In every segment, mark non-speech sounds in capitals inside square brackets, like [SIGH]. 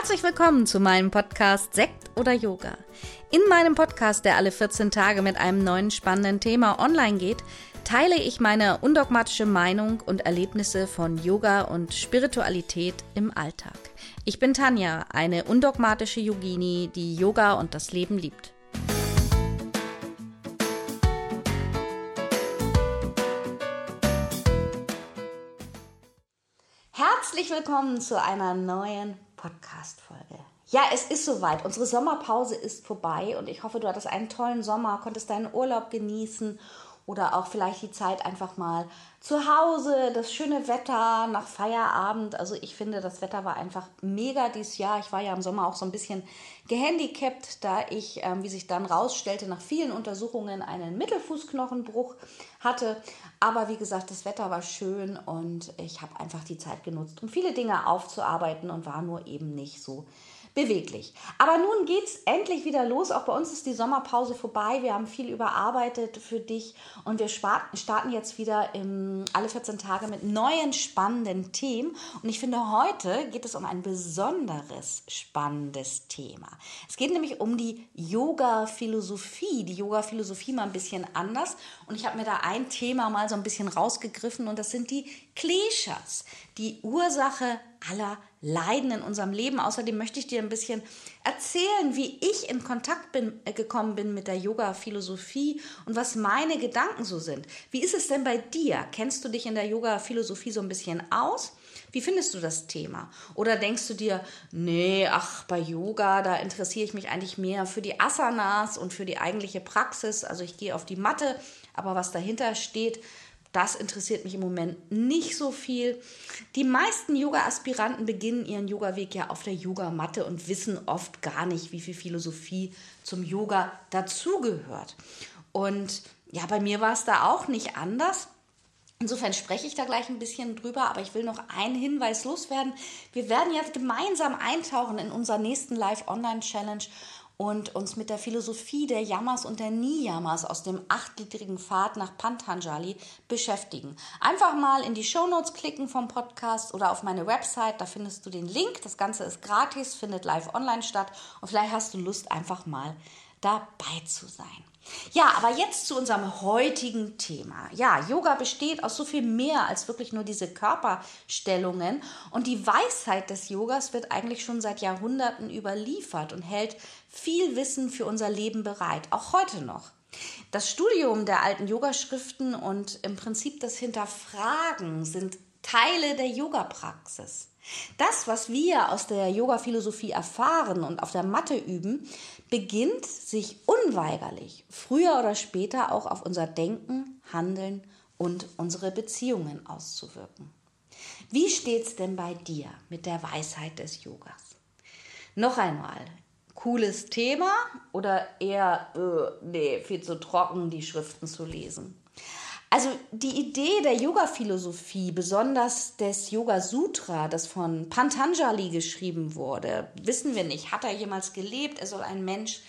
Herzlich willkommen zu meinem Podcast Sekt oder Yoga. In meinem Podcast, der alle 14 Tage mit einem neuen spannenden Thema online geht, teile ich meine undogmatische Meinung und Erlebnisse von Yoga und Spiritualität im Alltag. Ich bin Tanja, eine undogmatische Yogini, die Yoga und das Leben liebt. Herzlich willkommen zu einer neuen Podcast-Folge. Ja, es ist soweit. Unsere Sommerpause ist vorbei und ich hoffe, du hattest einen tollen Sommer, konntest deinen Urlaub genießen oder auch vielleicht die Zeit einfach mal zu Hause, das schöne Wetter nach Feierabend. Also ich finde, das Wetter war einfach mega dieses Jahr. Ich war ja im Sommer auch so ein bisschen gehandicapt, da ich, ähm, wie sich dann rausstellte, nach vielen Untersuchungen einen Mittelfußknochenbruch hatte. Aber wie gesagt, das Wetter war schön und ich habe einfach die Zeit genutzt, um viele Dinge aufzuarbeiten und war nur eben nicht so beweglich. Aber nun geht es endlich wieder los. Auch bei uns ist die Sommerpause vorbei. Wir haben viel überarbeitet für dich und wir starten jetzt wieder im, alle 14 Tage mit neuen spannenden Themen. Und ich finde, heute geht es um ein besonderes spannendes Thema. Es geht nämlich um die Yoga-Philosophie. Die Yoga-Philosophie mal ein bisschen anders. Und ich habe mir da ein Thema mal so ein bisschen rausgegriffen und das sind die Kleshas, die Ursache aller Leiden in unserem Leben. Außerdem möchte ich dir ein bisschen erzählen, wie ich in Kontakt bin, äh, gekommen bin mit der Yoga-Philosophie und was meine Gedanken so sind. Wie ist es denn bei dir? Kennst du dich in der Yoga-Philosophie so ein bisschen aus? Wie findest du das Thema? Oder denkst du dir, nee, ach, bei Yoga, da interessiere ich mich eigentlich mehr für die Asanas und für die eigentliche Praxis. Also ich gehe auf die Matte, aber was dahinter steht, das interessiert mich im Moment nicht so viel. Die meisten Yoga-Aspiranten beginnen ihren Yoga-Weg ja auf der Yogamatte und wissen oft gar nicht, wie viel Philosophie zum Yoga dazugehört. Und ja, bei mir war es da auch nicht anders. Insofern spreche ich da gleich ein bisschen drüber, aber ich will noch einen Hinweis loswerden. Wir werden jetzt gemeinsam eintauchen in unserer nächsten Live-Online-Challenge und uns mit der Philosophie der Yamas und der Niyamas aus dem achtgliedrigen Pfad nach Pantanjali beschäftigen. Einfach mal in die Shownotes klicken vom Podcast oder auf meine Website, da findest du den Link. Das Ganze ist gratis, findet live online statt und vielleicht hast du Lust, einfach mal dabei zu sein. Ja, aber jetzt zu unserem heutigen Thema. Ja, Yoga besteht aus so viel mehr als wirklich nur diese Körperstellungen und die Weisheit des Yogas wird eigentlich schon seit Jahrhunderten überliefert und hält viel Wissen für unser Leben bereit, auch heute noch. Das Studium der alten Yogaschriften und im Prinzip das Hinterfragen sind Teile der Yoga-Praxis. Das, was wir aus der Yoga-Philosophie erfahren und auf der Matte üben, beginnt sich unweigerlich früher oder später auch auf unser Denken, Handeln und unsere Beziehungen auszuwirken. Wie steht's denn bei dir mit der Weisheit des Yogas? Noch einmal, cooles Thema oder eher, äh, nee, viel zu trocken, die Schriften zu lesen? Also die Idee der Yoga-Philosophie, besonders des Yoga Sutra, das von Pantanjali geschrieben wurde, wissen wir nicht. Hat er jemals gelebt? Er soll ein Mensch,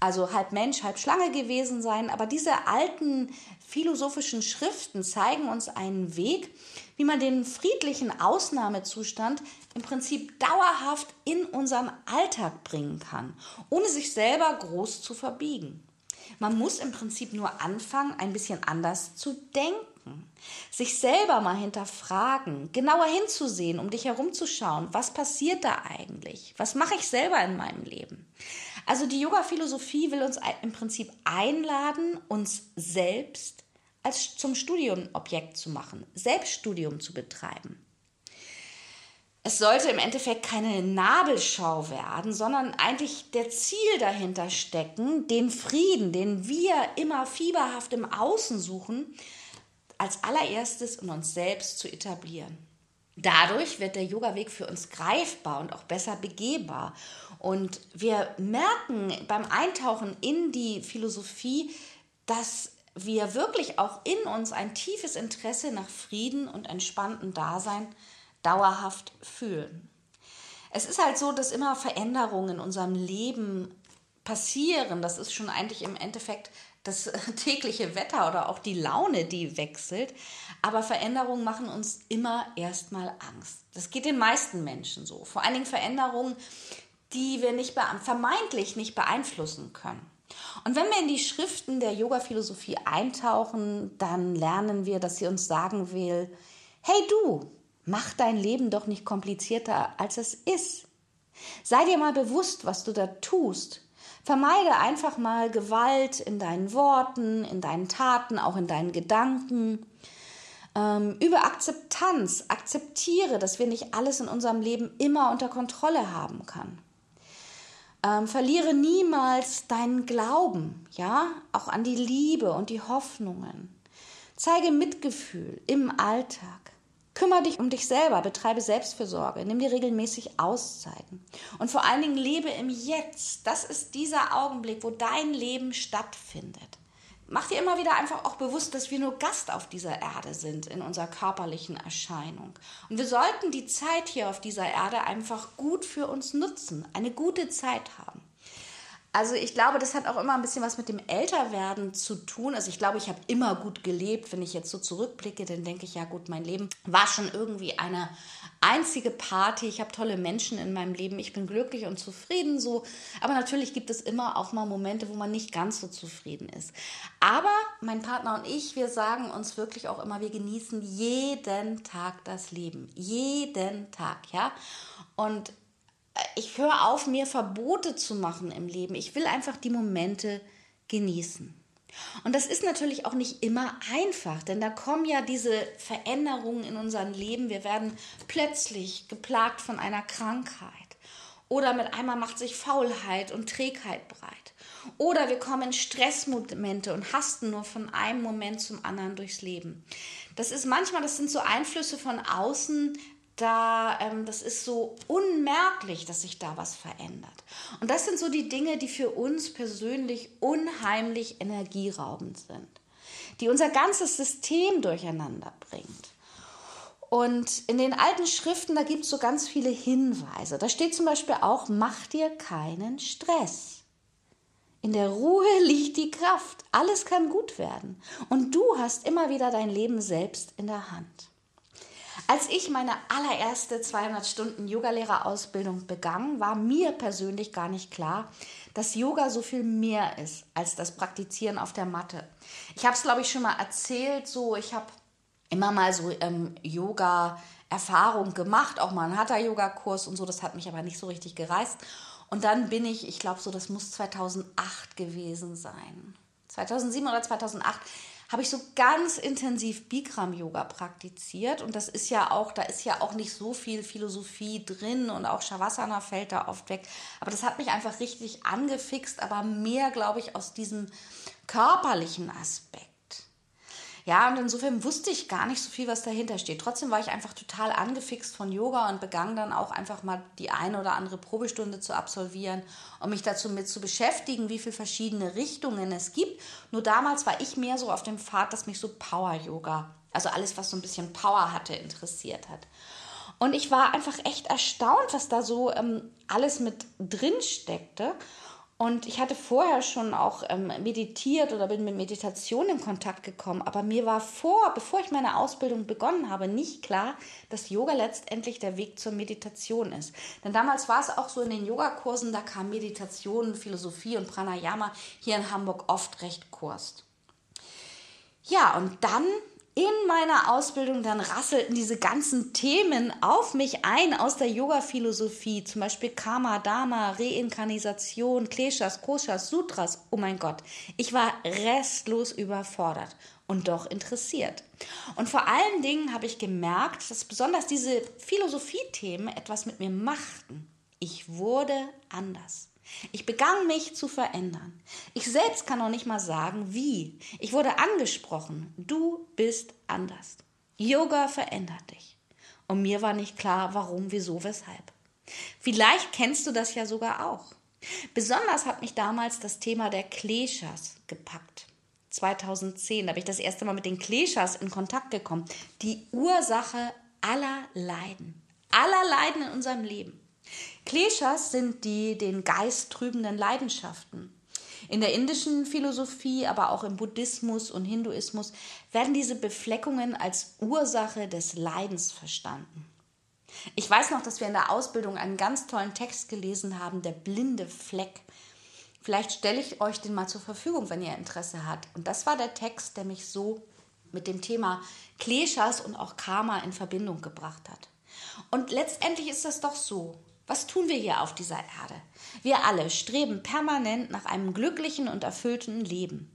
also halb Mensch, halb Schlange gewesen sein. Aber diese alten philosophischen Schriften zeigen uns einen Weg, wie man den friedlichen Ausnahmezustand im Prinzip dauerhaft in unseren Alltag bringen kann, ohne sich selber groß zu verbiegen. Man muss im Prinzip nur anfangen, ein bisschen anders zu denken. Sich selber mal hinterfragen, genauer hinzusehen, um dich herumzuschauen. Was passiert da eigentlich? Was mache ich selber in meinem Leben? Also die Yoga-Philosophie will uns im Prinzip einladen, uns selbst als zum Studiumobjekt zu machen, Selbststudium zu betreiben. Es sollte im Endeffekt keine Nabelschau werden, sondern eigentlich der Ziel dahinter stecken, den Frieden, den wir immer fieberhaft im Außen suchen, als allererstes in uns selbst zu etablieren. Dadurch wird der Yoga-Weg für uns greifbar und auch besser begehbar. Und wir merken beim Eintauchen in die Philosophie, dass wir wirklich auch in uns ein tiefes Interesse nach Frieden und entspanntem Dasein haben dauerhaft fühlen. Es ist halt so, dass immer Veränderungen in unserem Leben passieren. Das ist schon eigentlich im Endeffekt das [LAUGHS] tägliche Wetter oder auch die Laune, die wechselt. Aber Veränderungen machen uns immer erstmal Angst. Das geht den meisten Menschen so. Vor allen Dingen Veränderungen, die wir nicht vermeintlich nicht beeinflussen können. Und wenn wir in die Schriften der Yoga-Philosophie eintauchen, dann lernen wir, dass sie uns sagen will, hey du, mach dein Leben doch nicht komplizierter, als es ist. Sei dir mal bewusst, was du da tust. Vermeide einfach mal Gewalt in deinen Worten, in deinen Taten, auch in deinen Gedanken. Ähm, über Akzeptanz. Akzeptiere, dass wir nicht alles in unserem Leben immer unter Kontrolle haben können. Ähm, verliere niemals deinen Glauben, ja, auch an die Liebe und die Hoffnungen. Zeige Mitgefühl im Alltag. Kümmere dich um dich selber, betreibe Selbstfürsorge, nimm dir regelmäßig Auszeiten. Und vor allen Dingen lebe im Jetzt. Das ist dieser Augenblick, wo dein Leben stattfindet. Mach dir immer wieder einfach auch bewusst, dass wir nur Gast auf dieser Erde sind in unserer körperlichen Erscheinung. Und wir sollten die Zeit hier auf dieser Erde einfach gut für uns nutzen, eine gute Zeit haben. Also ich glaube, das hat auch immer ein bisschen was mit dem Älterwerden zu tun. Also ich glaube, ich habe immer gut gelebt. Wenn ich jetzt so zurückblicke, dann denke ich, ja gut, mein Leben war schon irgendwie eine einzige Party. Ich habe tolle Menschen in meinem Leben. Ich bin glücklich und zufrieden so. Aber natürlich gibt es immer auch mal Momente, wo man nicht ganz so zufrieden ist. Aber mein Partner und ich, wir sagen uns wirklich auch immer, wir genießen jeden Tag das Leben. Jeden Tag, ja. Und ich höre auf, mir Verbote zu machen im Leben. Ich will einfach die Momente genießen. Und das ist natürlich auch nicht immer einfach, denn da kommen ja diese Veränderungen in unserem Leben. Wir werden plötzlich geplagt von einer Krankheit. Oder mit einmal macht sich Faulheit und Trägheit breit. Oder wir kommen in Stressmomente und hasten nur von einem Moment zum anderen durchs Leben. Das ist manchmal, das sind so Einflüsse von außen, da, ähm, das ist so unmerklich, dass sich da was verändert. Und das sind so die Dinge, die für uns persönlich unheimlich energieraubend sind, die unser ganzes System durcheinander bringt. Und in den alten Schriften, da gibt es so ganz viele Hinweise. Da steht zum Beispiel auch, mach dir keinen Stress. In der Ruhe [LAUGHS] liegt die Kraft. Alles kann gut werden. Und du hast immer wieder dein Leben selbst in der Hand. Als ich meine allererste 200 Stunden Yogalehrerausbildung begann, war mir persönlich gar nicht klar, dass Yoga so viel mehr ist als das Praktizieren auf der Matte. Ich habe es, glaube ich, schon mal erzählt. So, ich habe immer mal so ähm, Yoga Erfahrung gemacht, auch mal einen Hatha-Yoga-Kurs und so. Das hat mich aber nicht so richtig gereißt. Und dann bin ich, ich glaube so, das muss 2008 gewesen sein. 2007 oder 2008 habe ich so ganz intensiv Bikram Yoga praktiziert und das ist ja auch, da ist ja auch nicht so viel Philosophie drin und auch Shavasana fällt da oft weg, aber das hat mich einfach richtig angefixt, aber mehr glaube ich aus diesem körperlichen Aspekt. Ja, und insofern wusste ich gar nicht so viel, was dahinter steht. Trotzdem war ich einfach total angefixt von Yoga und begann dann auch einfach mal die eine oder andere Probestunde zu absolvieren, um mich dazu mit zu beschäftigen, wie viele verschiedene Richtungen es gibt. Nur damals war ich mehr so auf dem Pfad, dass mich so Power-Yoga, also alles, was so ein bisschen Power hatte, interessiert hat. Und ich war einfach echt erstaunt, was da so ähm, alles mit drin steckte. Und ich hatte vorher schon auch ähm, meditiert oder bin mit Meditation in Kontakt gekommen, aber mir war vor, bevor ich meine Ausbildung begonnen habe, nicht klar, dass Yoga letztendlich der Weg zur Meditation ist. Denn damals war es auch so in den Yogakursen, da kam Meditation, Philosophie und Pranayama hier in Hamburg oft recht kurst. Ja, und dann in meiner Ausbildung dann rasselten diese ganzen Themen auf mich ein aus der Yoga-Philosophie, zum Beispiel Karma, Dharma, Reinkarnation, Kleshas, Koshas, Sutras. Oh mein Gott, ich war restlos überfordert und doch interessiert. Und vor allen Dingen habe ich gemerkt, dass besonders diese Philosophie-Themen etwas mit mir machten. Ich wurde anders. Ich begann mich zu verändern. Ich selbst kann noch nicht mal sagen, wie. Ich wurde angesprochen. Du bist anders. Yoga verändert dich. Und mir war nicht klar, warum, wieso, weshalb. Vielleicht kennst du das ja sogar auch. Besonders hat mich damals das Thema der Kleshas gepackt. 2010 da habe ich das erste Mal mit den Kleshas in Kontakt gekommen. Die Ursache aller Leiden. Aller Leiden in unserem Leben. Kleshas sind die den Geist trübenden Leidenschaften. In der indischen Philosophie, aber auch im Buddhismus und Hinduismus werden diese Befleckungen als Ursache des Leidens verstanden. Ich weiß noch, dass wir in der Ausbildung einen ganz tollen Text gelesen haben, der blinde Fleck. Vielleicht stelle ich euch den mal zur Verfügung, wenn ihr Interesse habt. Und das war der Text, der mich so mit dem Thema Kleshas und auch Karma in Verbindung gebracht hat. Und letztendlich ist das doch so. Was tun wir hier auf dieser Erde? Wir alle streben permanent nach einem glücklichen und erfüllten Leben.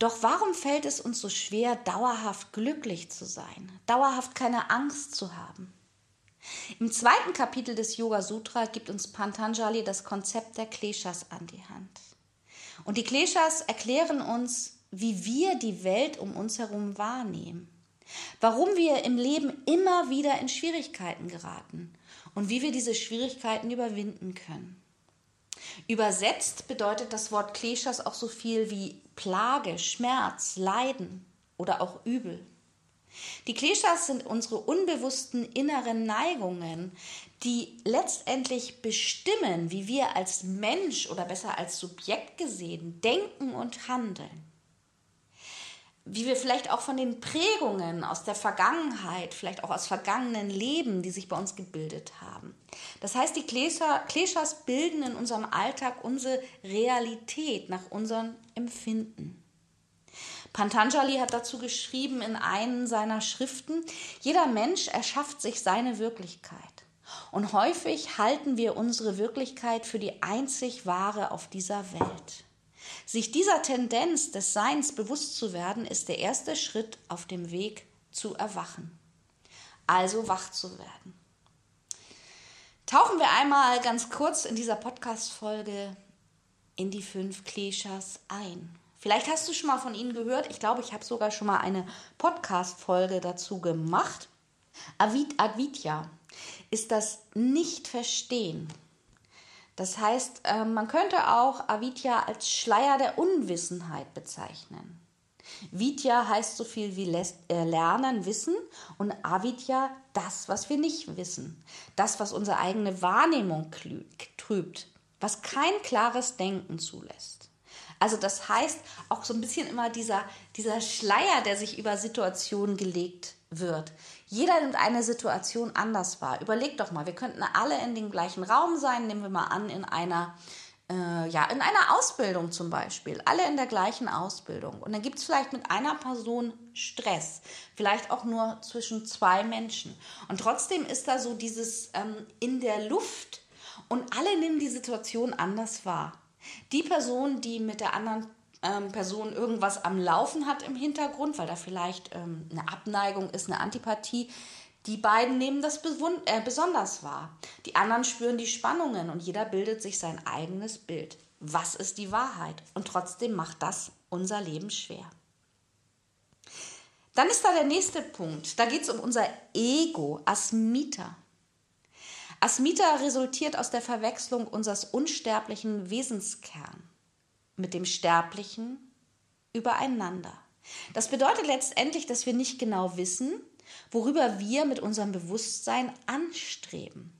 Doch warum fällt es uns so schwer, dauerhaft glücklich zu sein, dauerhaft keine Angst zu haben? Im zweiten Kapitel des Yoga Sutra gibt uns Pantanjali das Konzept der Kleshas an die Hand. Und die Kleshas erklären uns, wie wir die Welt um uns herum wahrnehmen, warum wir im Leben immer wieder in Schwierigkeiten geraten und wie wir diese Schwierigkeiten überwinden können. Übersetzt bedeutet das Wort Kleshas auch so viel wie Plage, Schmerz, Leiden oder auch Übel. Die Kleshas sind unsere unbewussten inneren Neigungen, die letztendlich bestimmen, wie wir als Mensch oder besser als Subjekt gesehen denken und handeln wie wir vielleicht auch von den Prägungen aus der Vergangenheit, vielleicht auch aus vergangenen Leben, die sich bei uns gebildet haben. Das heißt, die Kleshas bilden in unserem Alltag unsere Realität nach unserem Empfinden. Pantanjali hat dazu geschrieben in einen seiner Schriften, jeder Mensch erschafft sich seine Wirklichkeit. Und häufig halten wir unsere Wirklichkeit für die einzig wahre auf dieser Welt. Sich dieser Tendenz des Seins bewusst zu werden, ist der erste Schritt auf dem Weg zu erwachen. Also wach zu werden. Tauchen wir einmal ganz kurz in dieser Podcast-Folge in die fünf Kleshas ein. Vielleicht hast du schon mal von ihnen gehört. Ich glaube, ich habe sogar schon mal eine Podcast-Folge dazu gemacht. Advitya ist das Nicht-Verstehen das heißt, ähm, man könnte auch Avidya als Schleier der Unwissenheit bezeichnen. Vidya heißt so viel wie äh, Lernen, Wissen und Avidya das, was wir nicht wissen. Das, was unsere eigene Wahrnehmung trübt, was kein klares Denken zulässt. Also das heißt auch so ein bisschen immer dieser, dieser Schleier, der sich über Situationen gelegt wird. Jeder nimmt eine Situation anders wahr. Überleg doch mal, wir könnten alle in dem gleichen Raum sein, nehmen wir mal an, in einer, äh, ja, in einer Ausbildung zum Beispiel. Alle in der gleichen Ausbildung. Und dann gibt es vielleicht mit einer Person Stress. Vielleicht auch nur zwischen zwei Menschen. Und trotzdem ist da so dieses ähm, in der Luft und alle nehmen die Situation anders wahr. Die Person, die mit der anderen ähm, Person irgendwas am Laufen hat im Hintergrund, weil da vielleicht ähm, eine Abneigung ist, eine Antipathie. Die beiden nehmen das äh, besonders wahr. Die anderen spüren die Spannungen und jeder bildet sich sein eigenes Bild. Was ist die Wahrheit? Und trotzdem macht das unser Leben schwer. Dann ist da der nächste Punkt. Da geht es um unser Ego, Asmita. Asmita resultiert aus der Verwechslung unseres unsterblichen Wesenskerns mit dem Sterblichen übereinander. Das bedeutet letztendlich, dass wir nicht genau wissen, worüber wir mit unserem Bewusstsein anstreben.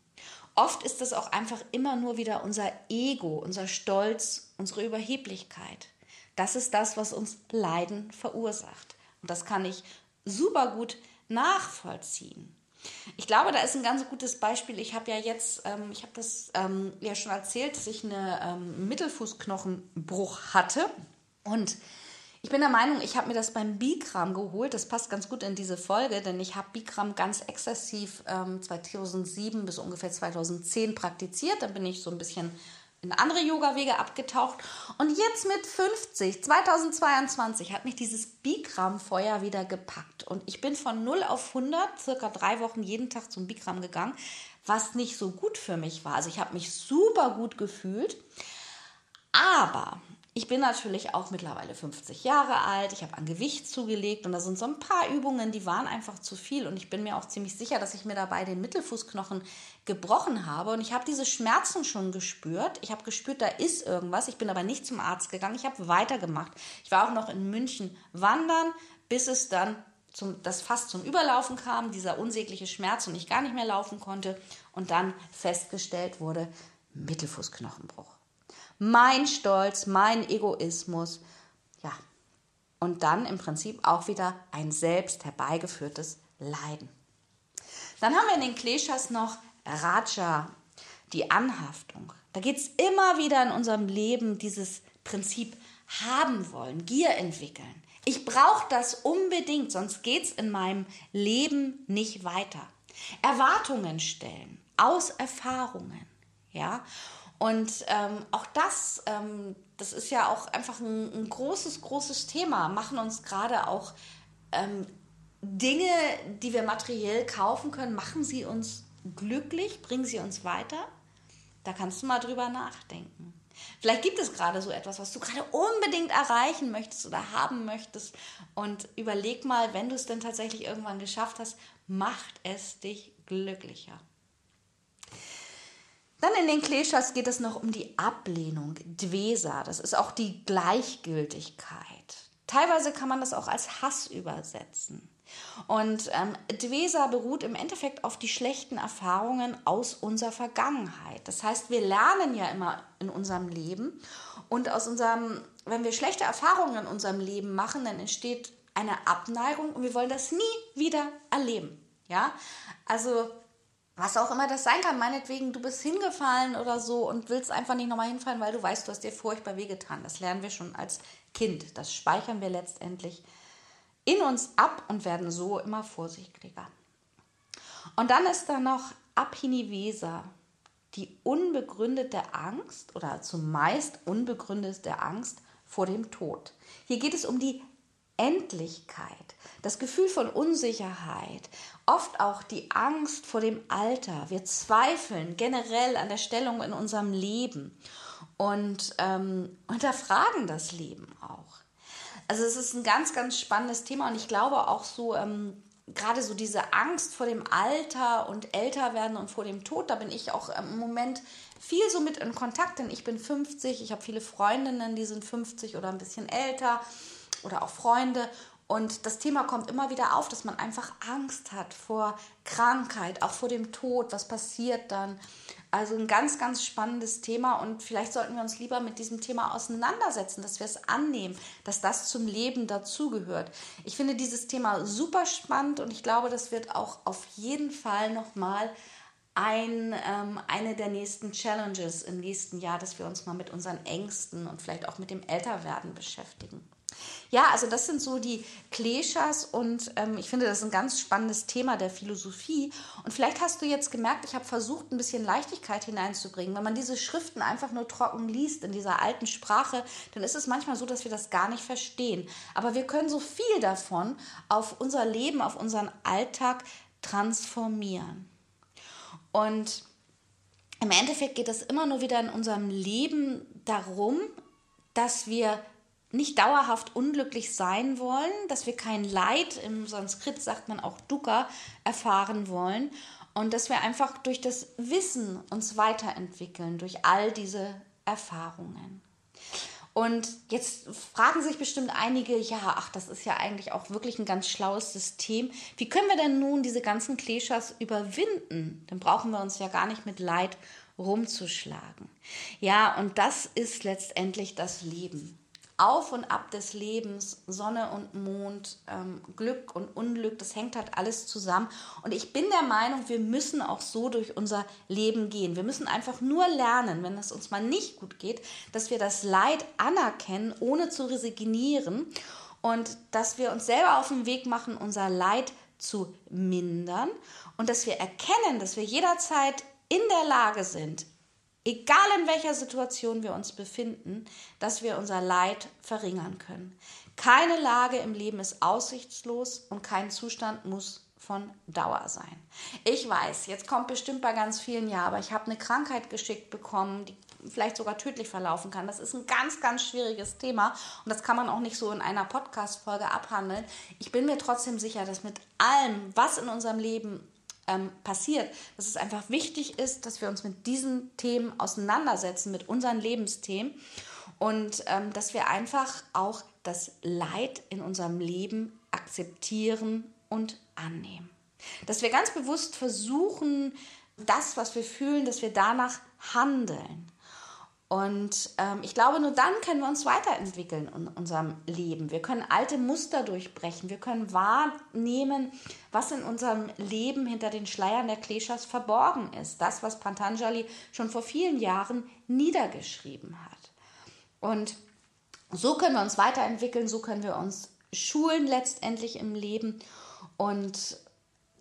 Oft ist das auch einfach immer nur wieder unser Ego, unser Stolz, unsere Überheblichkeit. Das ist das, was uns Leiden verursacht. Und das kann ich super gut nachvollziehen. Ich glaube, da ist ein ganz gutes Beispiel. Ich habe ja jetzt, ähm, ich habe das ähm, ja schon erzählt, dass ich einen ähm, Mittelfußknochenbruch hatte. Und ich bin der Meinung, ich habe mir das beim Bikram geholt. Das passt ganz gut in diese Folge, denn ich habe Bikram ganz exzessiv 2007 ähm, bis ungefähr 2010 praktiziert. Da bin ich so ein bisschen in andere Yoga-Wege abgetaucht. Und jetzt mit 50, 2022, hat mich dieses Bikram-Feuer wieder gepackt. Und ich bin von 0 auf 100, circa drei Wochen jeden Tag zum Bikram gegangen, was nicht so gut für mich war. Also ich habe mich super gut gefühlt. Aber ich bin natürlich auch mittlerweile 50 Jahre alt, ich habe an Gewicht zugelegt und da sind so ein paar Übungen, die waren einfach zu viel und ich bin mir auch ziemlich sicher, dass ich mir dabei den Mittelfußknochen gebrochen habe und ich habe diese Schmerzen schon gespürt. Ich habe gespürt, da ist irgendwas. Ich bin aber nicht zum Arzt gegangen, ich habe weitergemacht. Ich war auch noch in München wandern, bis es dann zum, das fast zum Überlaufen kam, dieser unsägliche Schmerz und ich gar nicht mehr laufen konnte und dann festgestellt wurde, Mittelfußknochenbruch. Mein Stolz, mein Egoismus, ja, und dann im Prinzip auch wieder ein selbst herbeigeführtes Leiden. Dann haben wir in den Kleshas noch Raja, die Anhaftung. Da geht es immer wieder in unserem Leben dieses Prinzip haben wollen, Gier entwickeln. Ich brauche das unbedingt, sonst geht es in meinem Leben nicht weiter. Erwartungen stellen aus Erfahrungen, ja. Und ähm, auch das, ähm, das ist ja auch einfach ein, ein großes, großes Thema. Machen uns gerade auch ähm, Dinge, die wir materiell kaufen können, machen sie uns glücklich, bringen sie uns weiter? Da kannst du mal drüber nachdenken. Vielleicht gibt es gerade so etwas, was du gerade unbedingt erreichen möchtest oder haben möchtest. Und überleg mal, wenn du es denn tatsächlich irgendwann geschafft hast, macht es dich glücklicher. Dann in den Kleshas geht es noch um die Ablehnung, Dvesa. Das ist auch die Gleichgültigkeit. Teilweise kann man das auch als Hass übersetzen. Und ähm, Dvesa beruht im Endeffekt auf die schlechten Erfahrungen aus unserer Vergangenheit. Das heißt, wir lernen ja immer in unserem Leben und aus unserem, wenn wir schlechte Erfahrungen in unserem Leben machen, dann entsteht eine Abneigung und wir wollen das nie wieder erleben. Ja, also was auch immer das sein kann, meinetwegen, du bist hingefallen oder so und willst einfach nicht nochmal hinfallen, weil du weißt, du hast dir furchtbar wehgetan. Das lernen wir schon als Kind. Das speichern wir letztendlich in uns ab und werden so immer vorsichtiger. Und dann ist da noch Abhinivesa, die unbegründete Angst oder zumeist unbegründete Angst vor dem Tod. Hier geht es um die Endlichkeit, das Gefühl von Unsicherheit, oft auch die Angst vor dem Alter. Wir zweifeln generell an der Stellung in unserem Leben und ähm, hinterfragen das Leben auch. Also es ist ein ganz, ganz spannendes Thema und ich glaube auch so, ähm, gerade so diese Angst vor dem Alter und älter werden und vor dem Tod, da bin ich auch im Moment viel so mit in Kontakt, denn ich bin 50, ich habe viele Freundinnen, die sind 50 oder ein bisschen älter oder auch Freunde und das Thema kommt immer wieder auf, dass man einfach Angst hat vor Krankheit, auch vor dem Tod. Was passiert dann? Also ein ganz, ganz spannendes Thema und vielleicht sollten wir uns lieber mit diesem Thema auseinandersetzen, dass wir es annehmen, dass das zum Leben dazugehört. Ich finde dieses Thema super spannend und ich glaube, das wird auch auf jeden Fall nochmal ein, ähm, eine der nächsten Challenges im nächsten Jahr, dass wir uns mal mit unseren Ängsten und vielleicht auch mit dem Älterwerden beschäftigen. Ja, also das sind so die Kleshas und ähm, ich finde das ist ein ganz spannendes Thema der Philosophie. Und vielleicht hast du jetzt gemerkt, ich habe versucht, ein bisschen Leichtigkeit hineinzubringen. Wenn man diese Schriften einfach nur trocken liest in dieser alten Sprache, dann ist es manchmal so, dass wir das gar nicht verstehen. Aber wir können so viel davon auf unser Leben, auf unseren Alltag transformieren. Und im Endeffekt geht es immer nur wieder in unserem Leben darum, dass wir nicht dauerhaft unglücklich sein wollen, dass wir kein Leid, im Sanskrit sagt man auch Dukkha, erfahren wollen und dass wir einfach durch das Wissen uns weiterentwickeln, durch all diese Erfahrungen. Und jetzt fragen sich bestimmt einige, ja, ach, das ist ja eigentlich auch wirklich ein ganz schlaues System. Wie können wir denn nun diese ganzen Kleshas überwinden? Dann brauchen wir uns ja gar nicht mit Leid rumzuschlagen. Ja, und das ist letztendlich das Leben. Auf und Ab des Lebens, Sonne und Mond, ähm, Glück und Unglück, das hängt halt alles zusammen. Und ich bin der Meinung, wir müssen auch so durch unser Leben gehen. Wir müssen einfach nur lernen, wenn es uns mal nicht gut geht, dass wir das Leid anerkennen, ohne zu resignieren und dass wir uns selber auf den Weg machen, unser Leid zu mindern und dass wir erkennen, dass wir jederzeit in der Lage sind, egal in welcher Situation wir uns befinden, dass wir unser Leid verringern können. Keine Lage im Leben ist aussichtslos und kein Zustand muss von Dauer sein. Ich weiß, jetzt kommt bestimmt bei ganz vielen ja, aber ich habe eine Krankheit geschickt bekommen, die vielleicht sogar tödlich verlaufen kann. Das ist ein ganz, ganz schwieriges Thema und das kann man auch nicht so in einer Podcast-Folge abhandeln. Ich bin mir trotzdem sicher, dass mit allem, was in unserem Leben ähm, passiert, dass es einfach wichtig ist, dass wir uns mit diesen Themen auseinandersetzen, mit unseren Lebensthemen und ähm, dass wir einfach auch das Leid in unserem Leben akzeptieren akzeptieren und annehmen. Dass wir ganz bewusst versuchen, das, was wir fühlen, dass wir danach handeln. Und ähm, ich glaube, nur dann können wir uns weiterentwickeln in unserem Leben. Wir können alte Muster durchbrechen. Wir können wahrnehmen, was in unserem Leben hinter den Schleiern der Kleshas verborgen ist. Das, was Pantanjali schon vor vielen Jahren niedergeschrieben hat. Und so können wir uns weiterentwickeln, so können wir uns schulen letztendlich im Leben. Und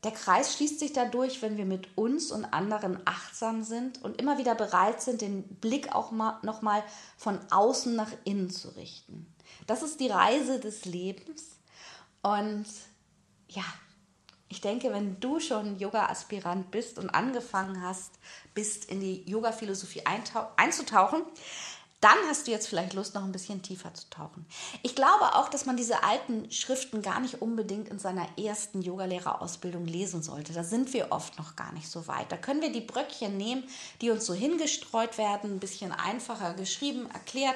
der Kreis schließt sich dadurch, wenn wir mit uns und anderen achtsam sind und immer wieder bereit sind, den Blick auch mal, nochmal von außen nach innen zu richten. Das ist die Reise des Lebens. Und ja, ich denke, wenn du schon Yoga-Aspirant bist und angefangen hast, bist in die Yoga-Philosophie einzutauchen, dann hast du jetzt vielleicht Lust, noch ein bisschen tiefer zu tauchen. Ich glaube auch, dass man diese alten Schriften gar nicht unbedingt in seiner ersten Yogalehrerausbildung lesen sollte. Da sind wir oft noch gar nicht so weit. Da können wir die Bröckchen nehmen, die uns so hingestreut werden, ein bisschen einfacher geschrieben, erklärt.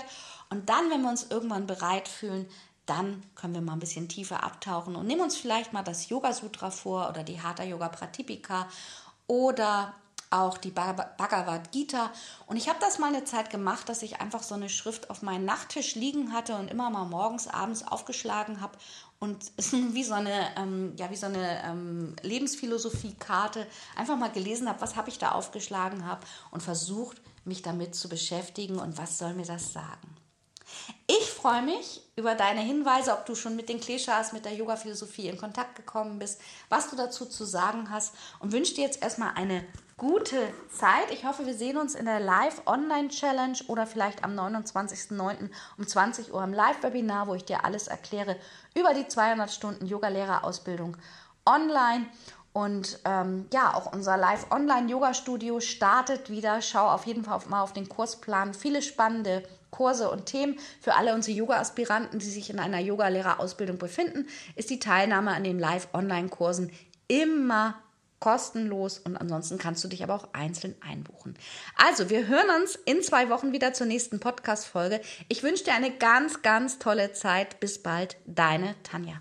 Und dann, wenn wir uns irgendwann bereit fühlen, dann können wir mal ein bisschen tiefer abtauchen und nehmen uns vielleicht mal das Yoga Sutra vor oder die Hatha Yoga Pratipika oder auch die Bhagavad Gita. Und ich habe das mal eine Zeit gemacht, dass ich einfach so eine Schrift auf meinem Nachttisch liegen hatte und immer mal morgens, abends aufgeschlagen habe und wie so eine, ähm, ja, wie so eine ähm, Lebensphilosophie-Karte einfach mal gelesen habe, was habe ich da aufgeschlagen habe und versucht, mich damit zu beschäftigen und was soll mir das sagen. Ich freue mich über deine Hinweise, ob du schon mit den Kleshas, mit der Yoga-Philosophie in Kontakt gekommen bist, was du dazu zu sagen hast und wünsche dir jetzt erstmal eine gute Zeit. Ich hoffe, wir sehen uns in der Live-Online-Challenge oder vielleicht am 29.09. um 20 Uhr im Live-Webinar, wo ich dir alles erkläre über die 200 Stunden Yoga-Lehrerausbildung online. Und ähm, ja, auch unser Live-Online-Yoga-Studio startet wieder. Schau auf jeden Fall mal auf den Kursplan. Viele spannende Kurse und Themen für alle unsere Yoga-Aspiranten, die sich in einer Yogalehrerausbildung befinden, ist die Teilnahme an den Live-Online-Kursen immer kostenlos und ansonsten kannst du dich aber auch einzeln einbuchen. Also, wir hören uns in zwei Wochen wieder zur nächsten Podcast-Folge. Ich wünsche dir eine ganz, ganz tolle Zeit. Bis bald, deine Tanja.